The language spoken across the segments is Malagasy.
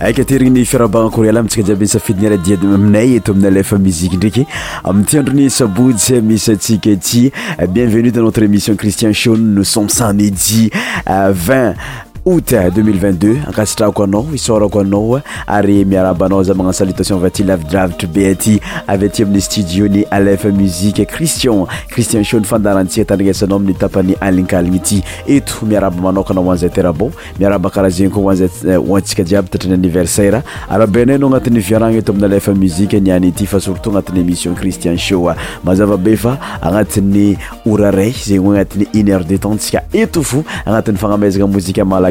eky aterignyny fiarabagna kory ala amintsika jiaby nisafidinyradia aminay eto aminaylefa mizike ndraiky amintiandro ny sabosy misy atsika ity bienvenue dans notre émission cristian shon nos soms sanuji euh, vi ot 2022 ankasitrako anao isorako anao ary miarabanao za magna saltation ty lavidravitry e ay ay ty aminy stiony alefa mzike cristin cristin n fandarantsika taesanao miyiiaaeto agnatiny fagnamezana mozikamla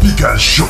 can show.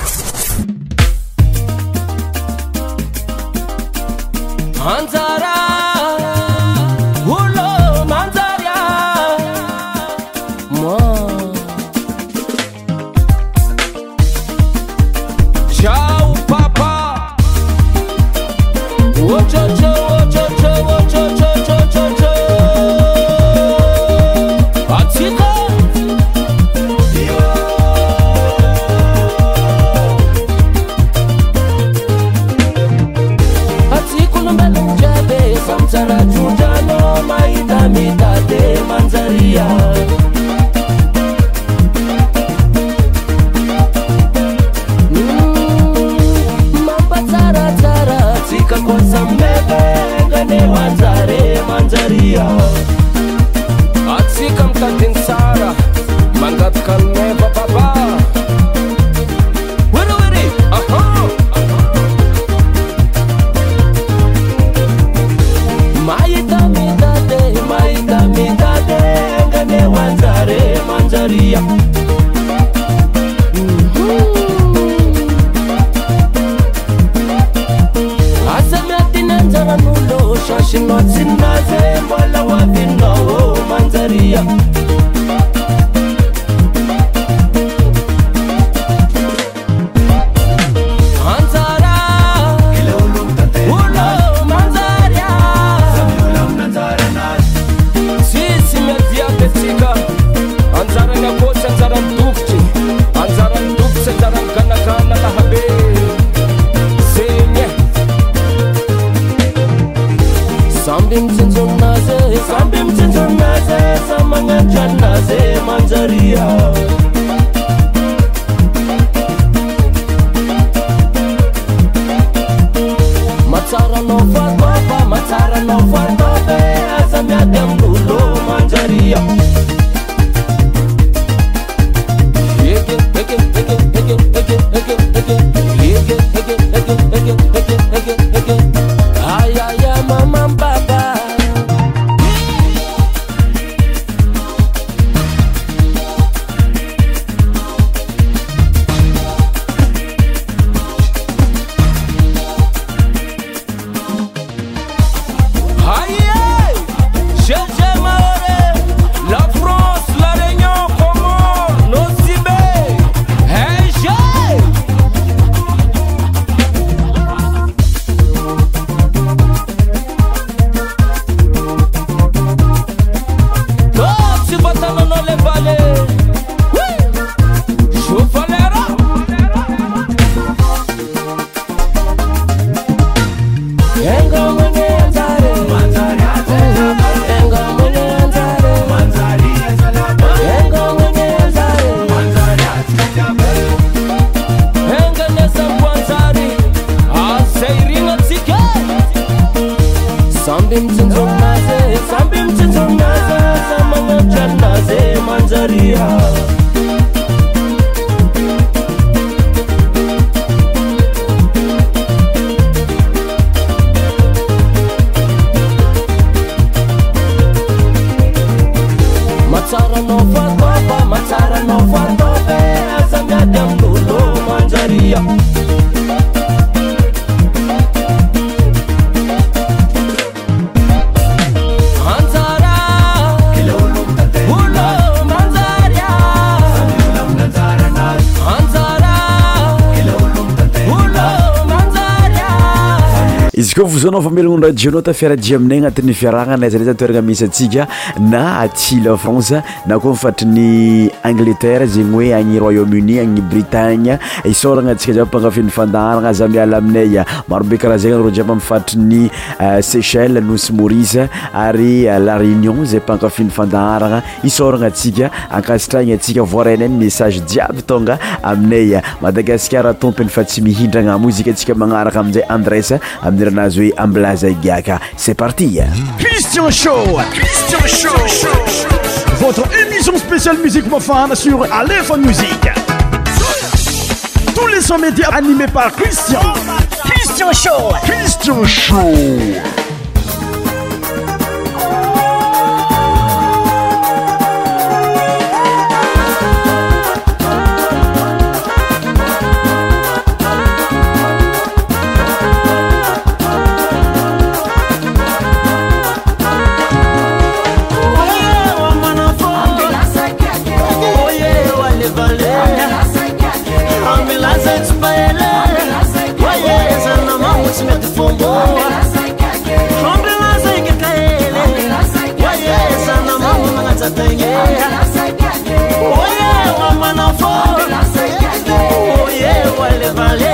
znao tafiarai aminay anatin'ny viarananazaaterana misy tsika na atsilfrance na ko ifatrny angleterre zegny oe any royaume-ni ny britanesoanaecheos iséiayyezyoe aaza C'est parti. Hein. Christian Show. Christian Show. Votre émission spéciale musique profane sur Aléphone Musique. Tous les sons médias animés par Christian. Christian Show. Christian Show. oye wa manafo oye wa levale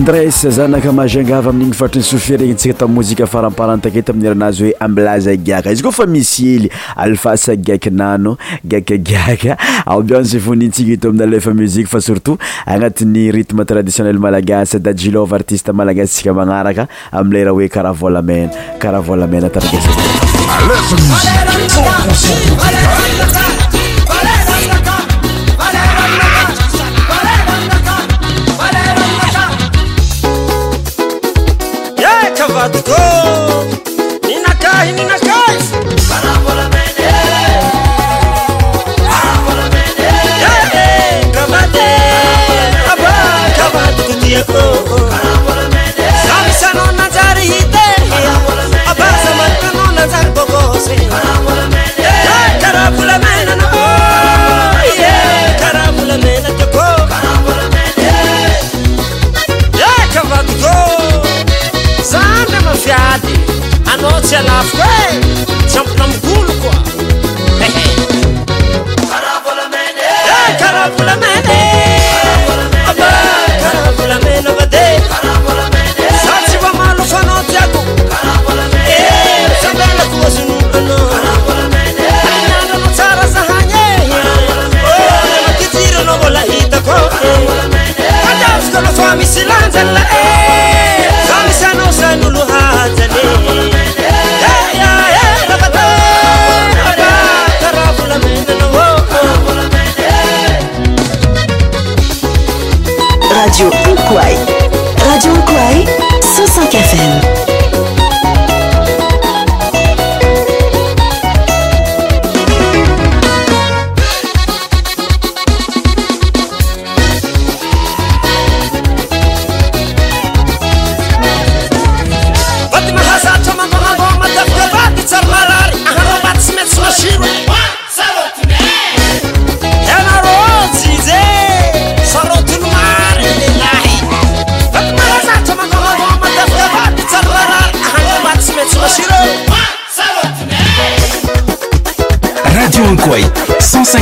ndres zanaka magngava ami'iny fatriy sofirentsika tammozika faramparantakeet amieranazy oe amblaza giaka izy koa fa misy ely alfas gaknano gaiak biansftsiaoamifamui fa surtot agnati'ny rtme traditionelmalagasy da jilov artiste malagassika manaraka amile rah hoe karah volamena karaha vôlamena t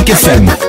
Unique FM.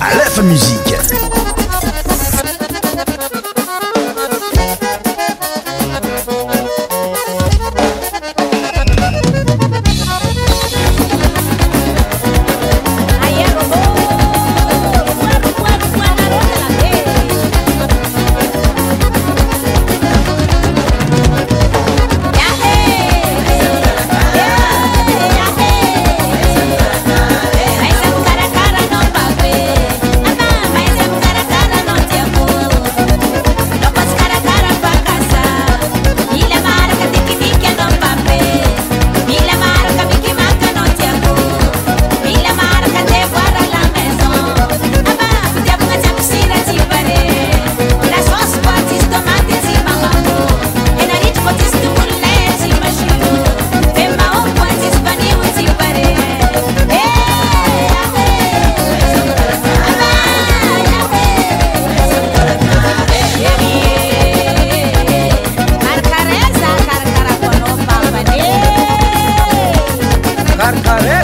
à fin, musique. are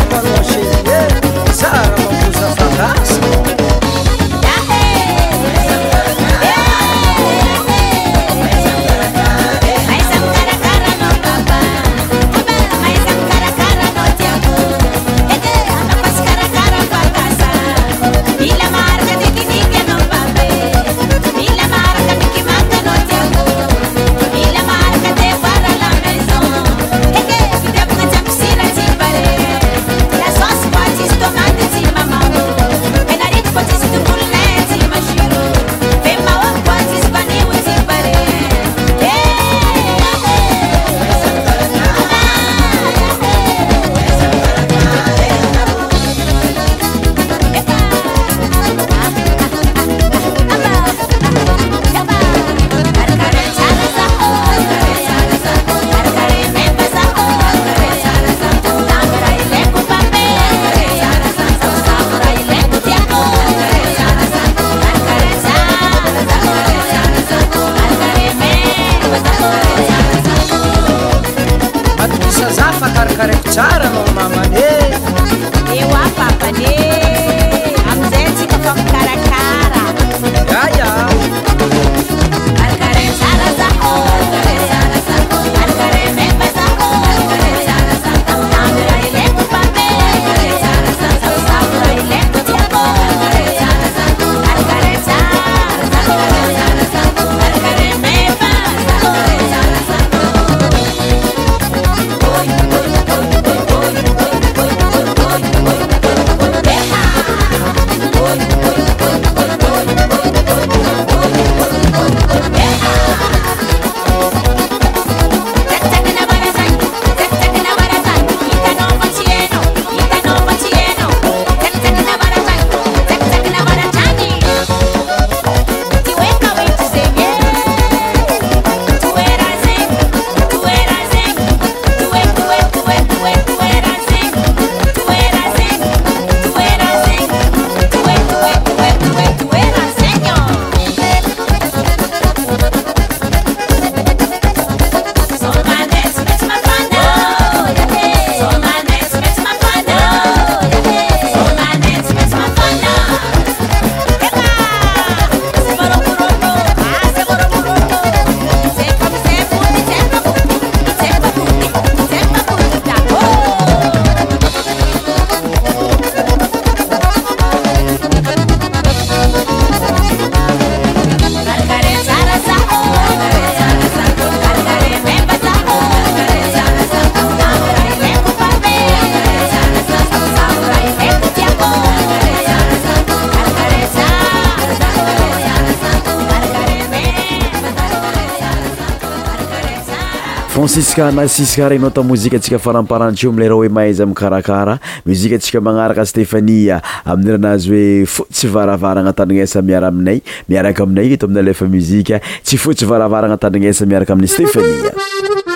kaanasisykarainao ta mozika atsika faramparantry io amler hoe mahaiza amikarakara muzika atsika magnaraka stehania amin'ny rahanazy hoe fotsy varavara anatandrinesa miara aminay miaraka aminay ito amin'ny alefa muzika tsy fotsy varavara anatandinaesa miaraka amin'na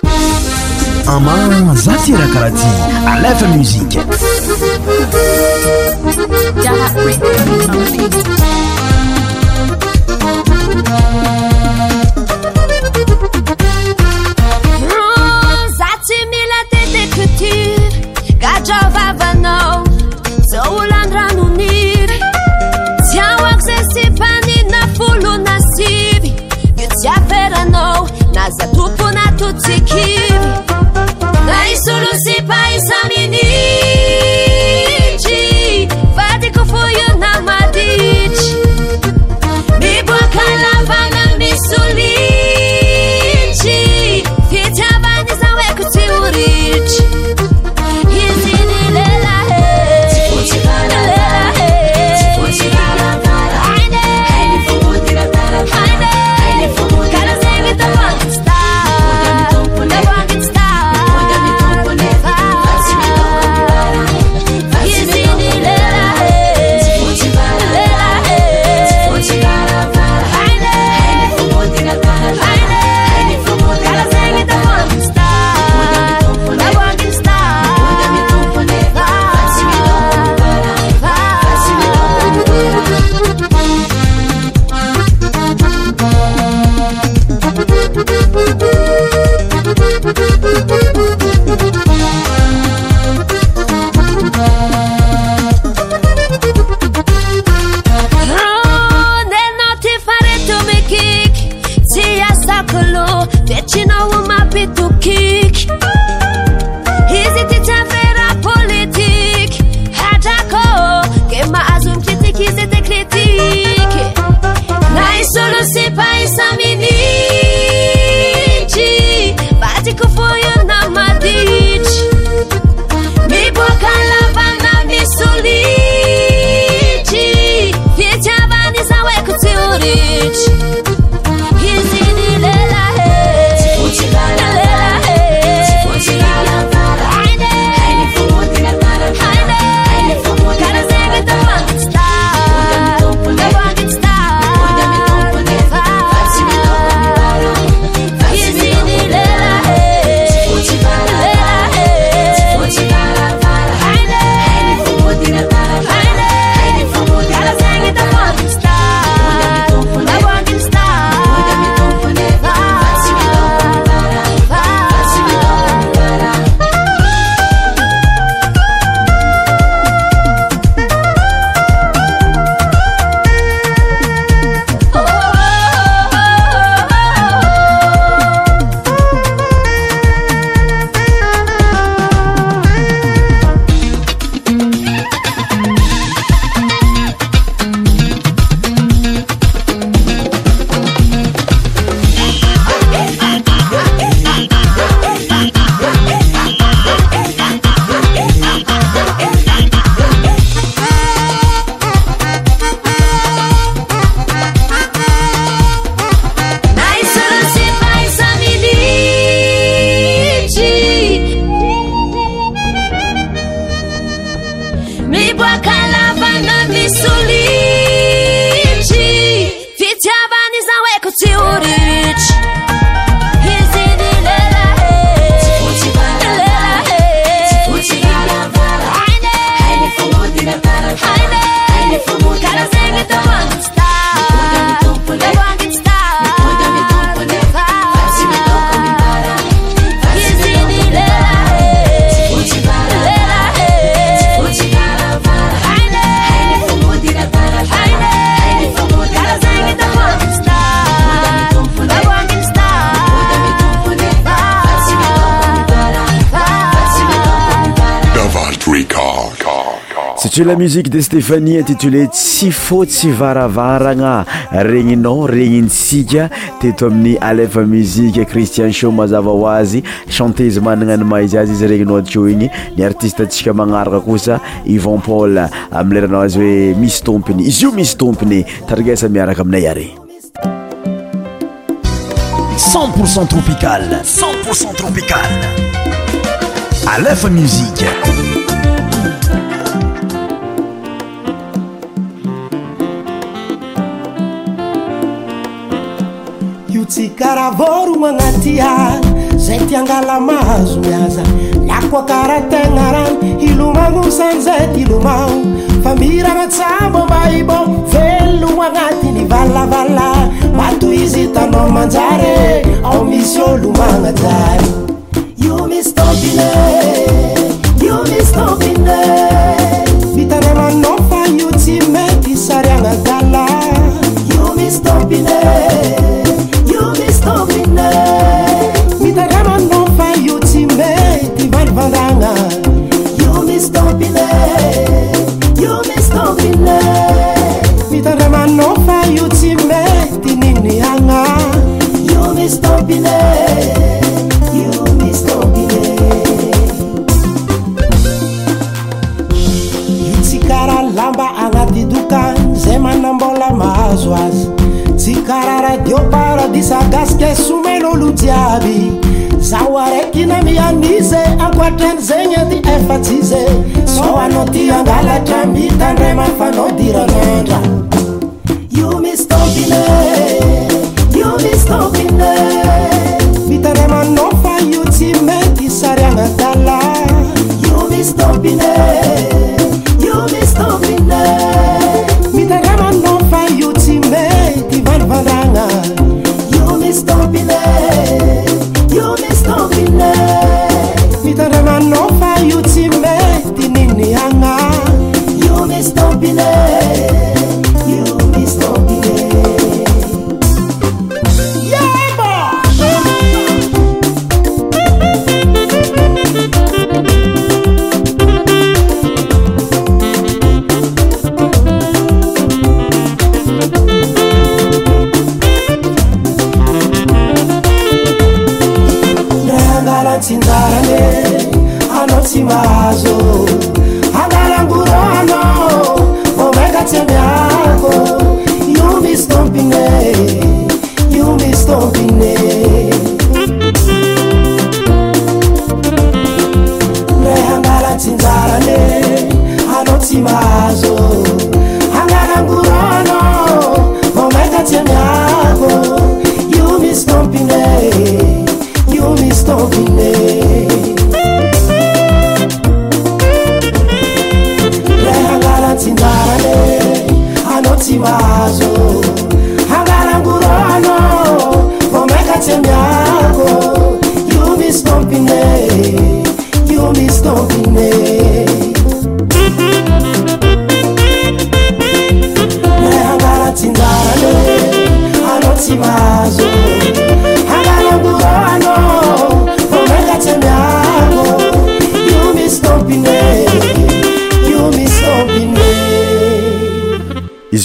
stehaniamana zasirahakaraha ty alefa muzi to keep jela musique de stephanie intitulé tsy fôtsy varavaragna regninao regnintsika teto amin'ny alefa muzike cristien sho mazava ho azy chantézy magnana any maizy azy izy regnino adikeo igny ny artiste atsika manaraka kosa ivant pal amiy leranao azy hoe misy tompiny izy io misy tompiny tarigasa miaraka aminay are cenpourcent tropicale centporcent tropicale alefa musik karaha vorogn agnatya zay tyangala mahazo miaza lakoa karahtegna rany ilomagno sanzay ty lomao fa miragnatsabô mba ibô velogn agnatiny vallavala mato izy tana manjare ao misy ôlomagnajayo mitana manofa io tsy maty sariagnagalla disagasika somanalo jiaby zaho araiky namiamize akoatran'zegny ady efatsy ze so anao tiabalatra mitandraymafanao diranndrao mitandramanao fa io tsy mety saryamatalay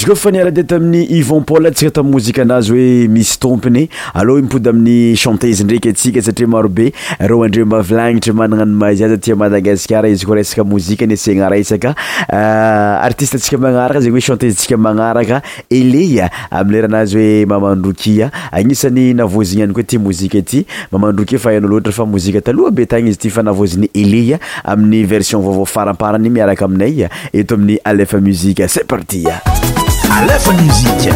zy ko fa ni alade ta amin'ny ivanpôl tsika tamin'y mozikaanazy oe misy tômpiny alôpoyaminy antzdrakykaamayeamska manarakaanka maarakaaaarapayakayiyea mi ce party à la fois musique.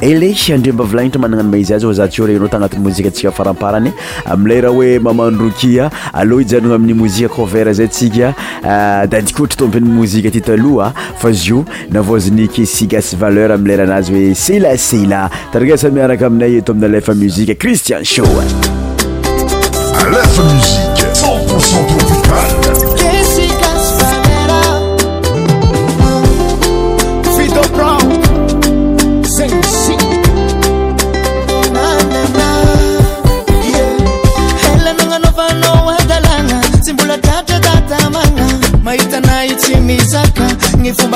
elesy andre mba vilagnitra mananano maizy azy zatyo regny anao tagnatin'ymozikaantsika faramparany amilay raha hoe mamandrokia aloa ijanona amin'ny mozika kovert zayntsika ah, da dikotra tompiny mozika ty taloha fa iz io navozinikesigasy valeur amila raha anazy hoe sela sela tariasamiaraka aminay eto aminy alefa mozika cristian shoa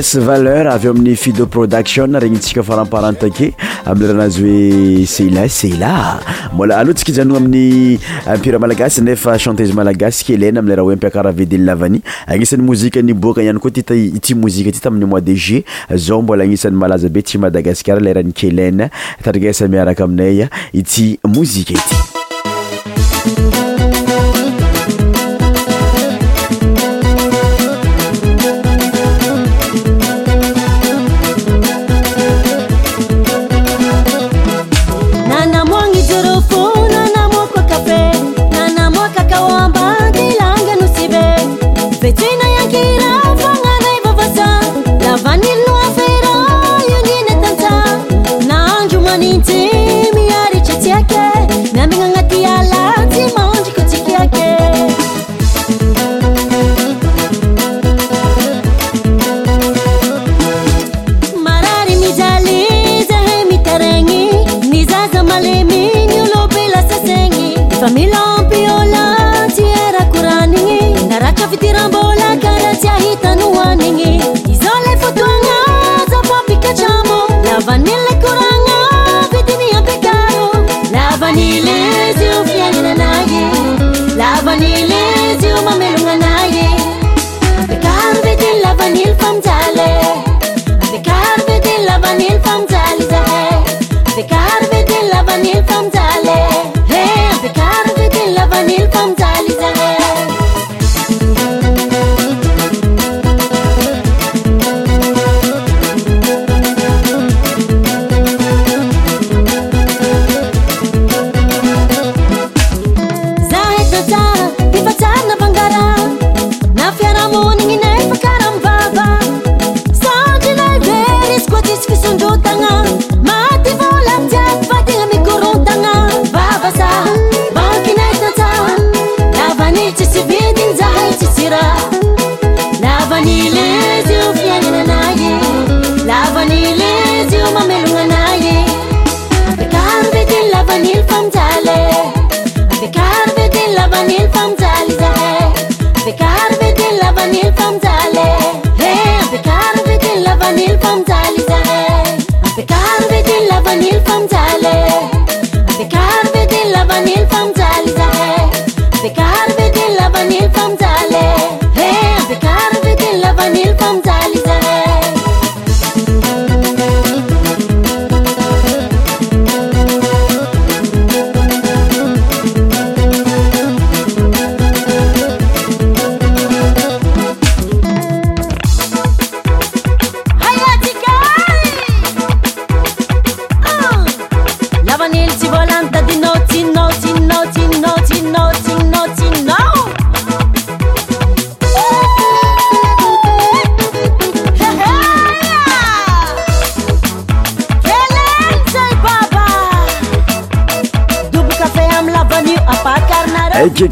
valeur avyo amin'ny fidoproduction regnytsikafaramparantke amirahaazy oe celaceamb tkaamiypaaaseachante maaasamehoampaaeyayani'a aykottymty tami'ymois de j zao mbo anisan'ny malaza be tymadagasarerahakenisaiarakaminaytyy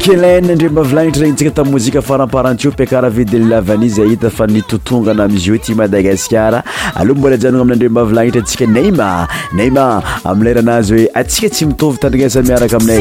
kelain nandreo m-ba avilagnitra regny antsika tamin'y mozika afaramparantio mpiakara vidylilavanizy ahita fa nitotongana amizy io ti madagasikara aleha mbola ajanogna aminandreom-ba avilagnitra antsika nayma nayma ami laranazy hoe atsika tsy mitovy tandrignasa miaraka aminay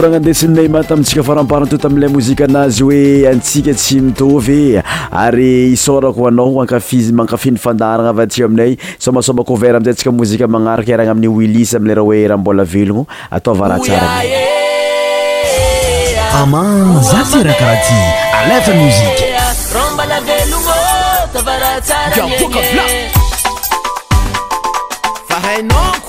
ragnandesinnay ma tamitsika faramparan to ta amila mozika anazy hoe antsika tsy mitovy ary isôrako anao makafi mankafiny fandarana ava ti aminay somasoma couvert amzay antsika mozika magnaraka arana amin'ny wilis amilera hoe rahambola velogno atao varaha tsara ha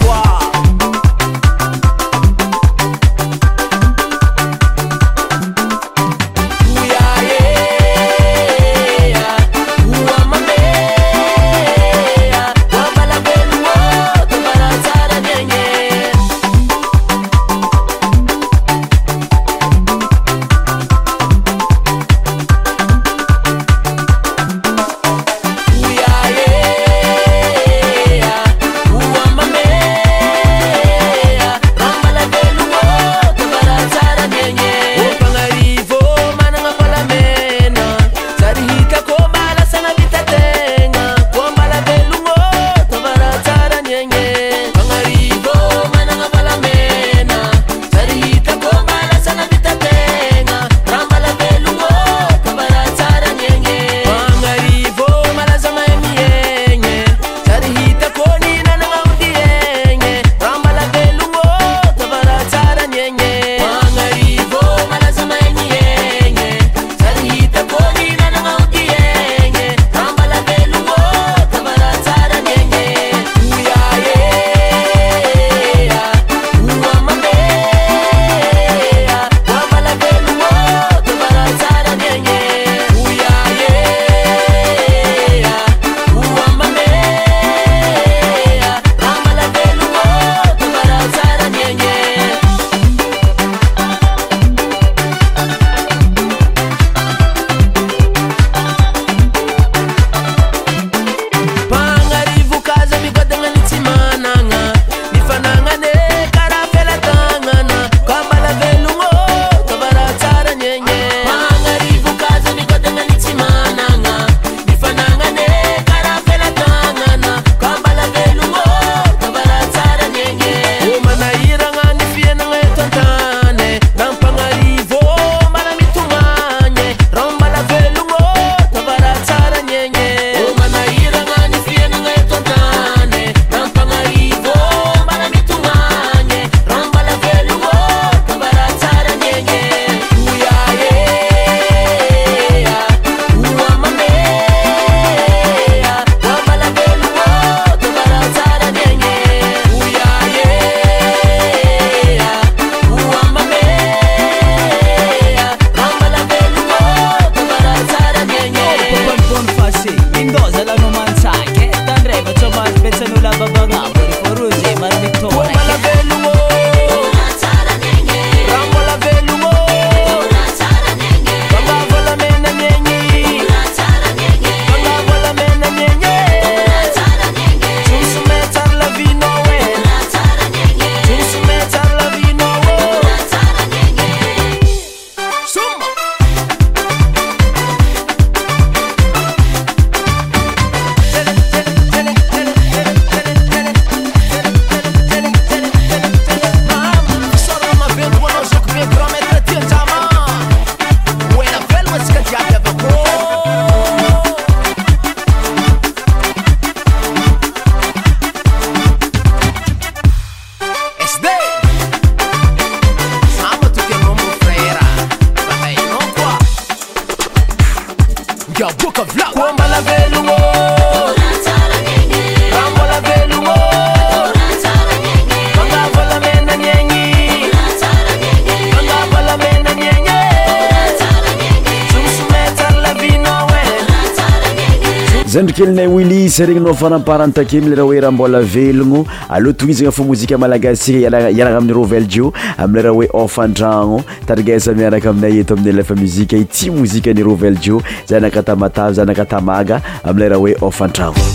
a regny no faramparany takemy leraha hoe raha mbola velogno aloha to izy gny fa mozika malagassia aiarana amin'ny roveljio aminleraha hoe ofantragno tadrigaysa miaraka aminay eto amin'ny lefa muzika i tsy mozika nyro veljio zay anakatamatavy zay anakatamaga amileraha hoe ofantragno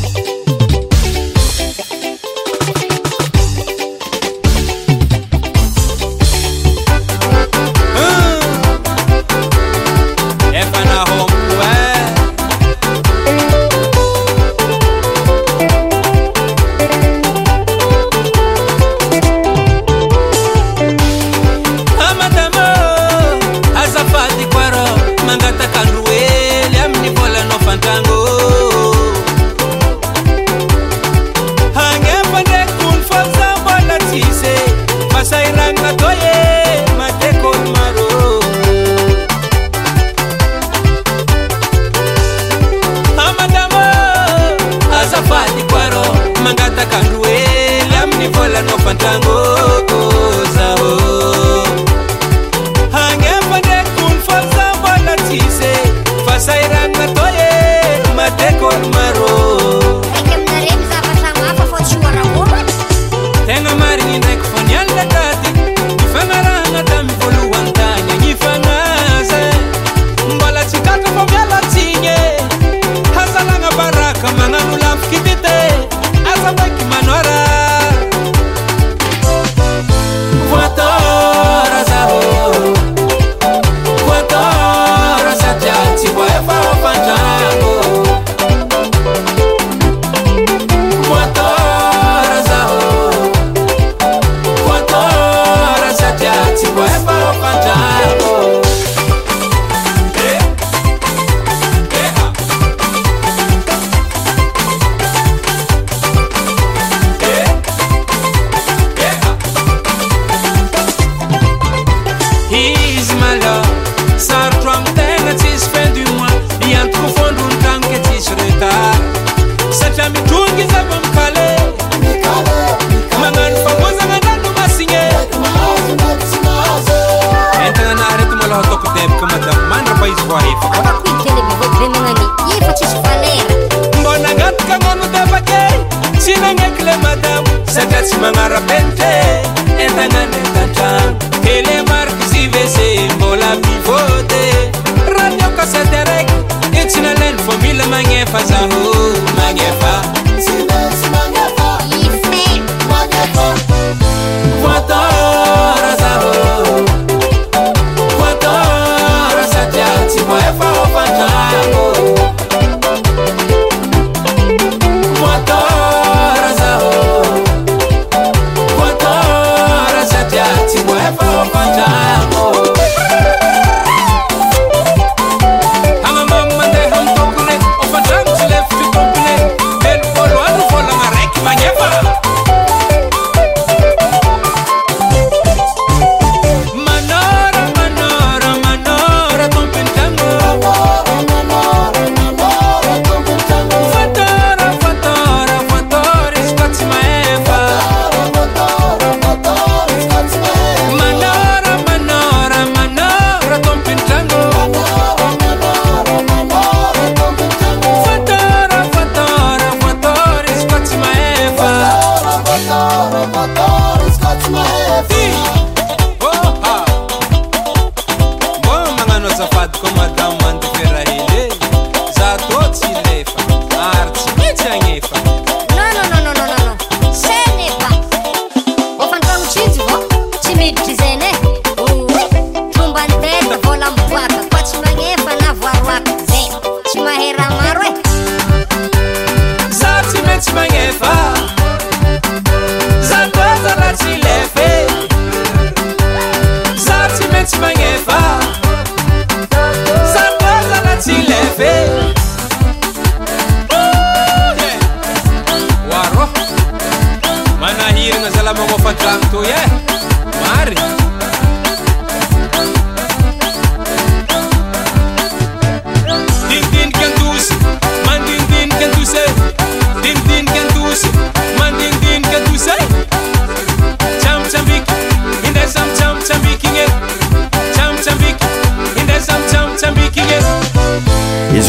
go for ao fandango, yeah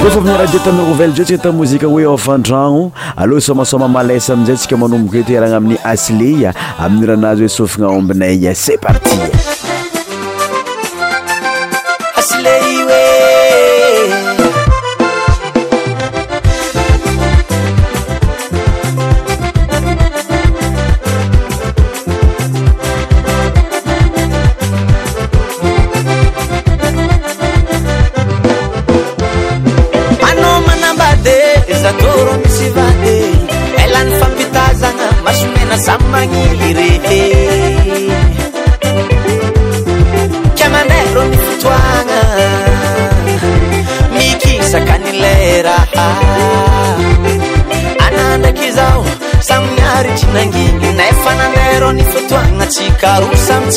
ofa ami'y rahadia tamin'y rovelle reo tsika tamn mozika hoe ofandragno aloha somasoma malesa amizay ntsika manomboka etoerana amin'ny asilea amin'n'rahanazy hoe sofigna ombinaya ce parti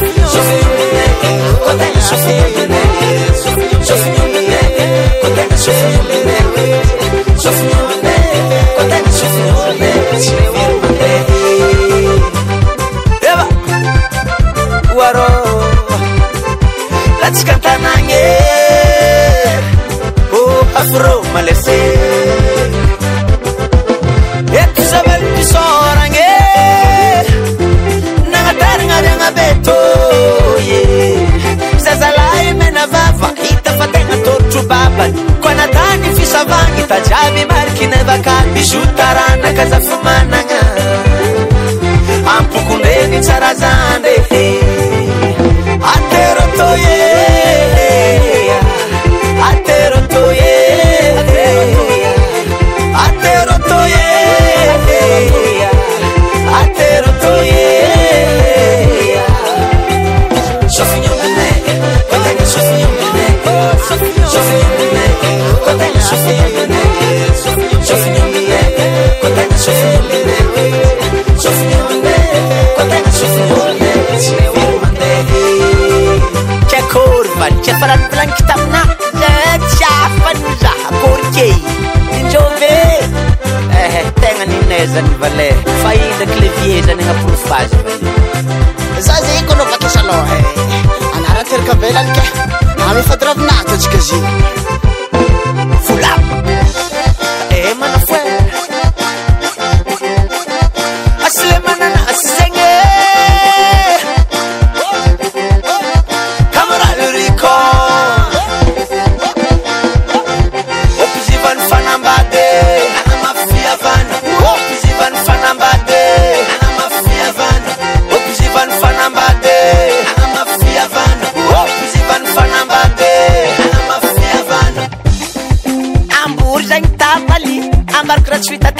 you. zany vala faida klevie zany gnapoo fazy va za zekonafaaal aaaaakaveaka eh, anyfadravnakasyka zeo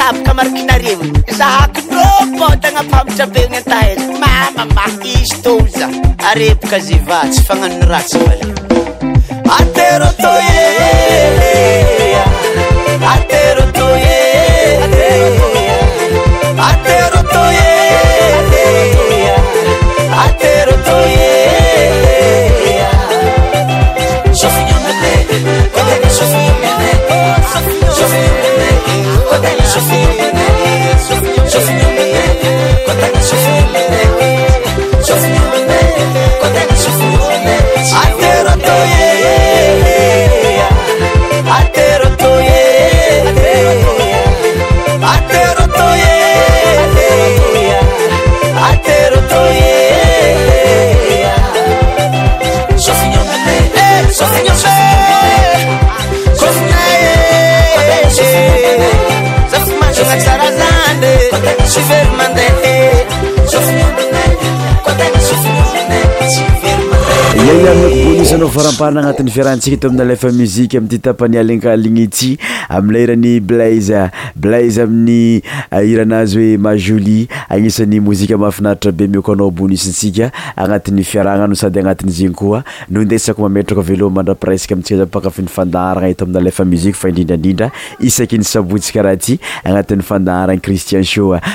abaka marakinarivo zahako nomô tagnampamatra begny antahaza mamama izy tô za arebaka ze va tsy fananony ratsy maeoaterotear Señor señor, Señor abonisyanao faramparana agnatin'ny fiarantsika to aminy alefa mizike amin'ty tapani alignakaligny ty amin'la eran'ny blaiza blaize amin'ny hiranazy oe majoli agnisany mozika mahafinaritra be mkonaobonisntsika anati'ny firanao sadyanatieny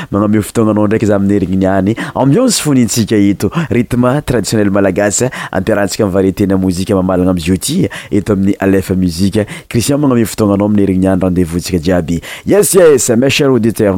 kaimaname ftonanao ndraky zamierinniany aions fonintsika eto tm tradinel malagasmpsaaao manametonanaraadeskaiay yes yes ma cher aditer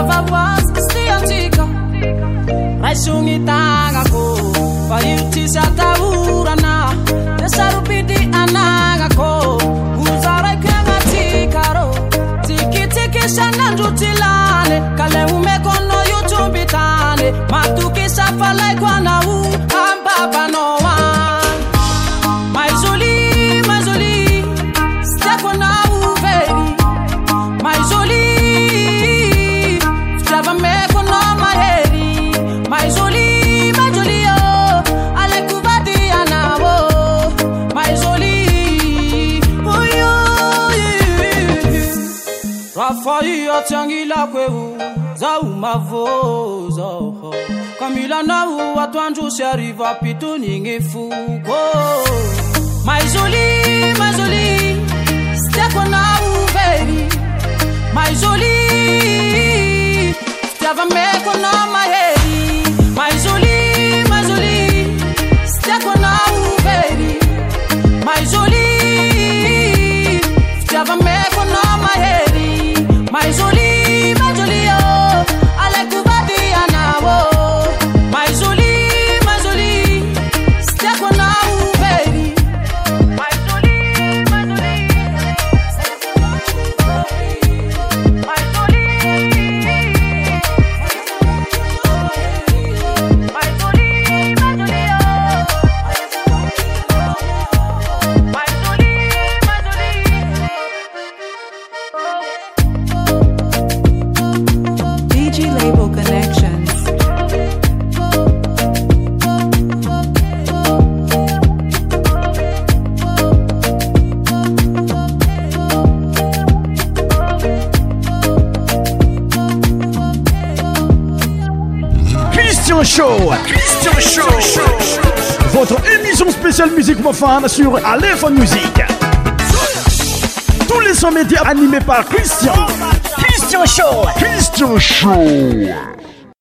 avuatianikrasungitagako pautisatavuranae tsyangilakeo zaho mavo zaoha ka milanao atoandrosy arivampitonigne foko maizoli maizoli sy tiako anao very maizoli sy tiavameko anao mahery maizoli maizoli sy tiako anao very maizoli sy tiavameko na mahery mais Christian Show. Votre émission spéciale musique profane sur Aléphone Musique. Tous les 100 médias animés par Christian. Christian Show. Christian Show.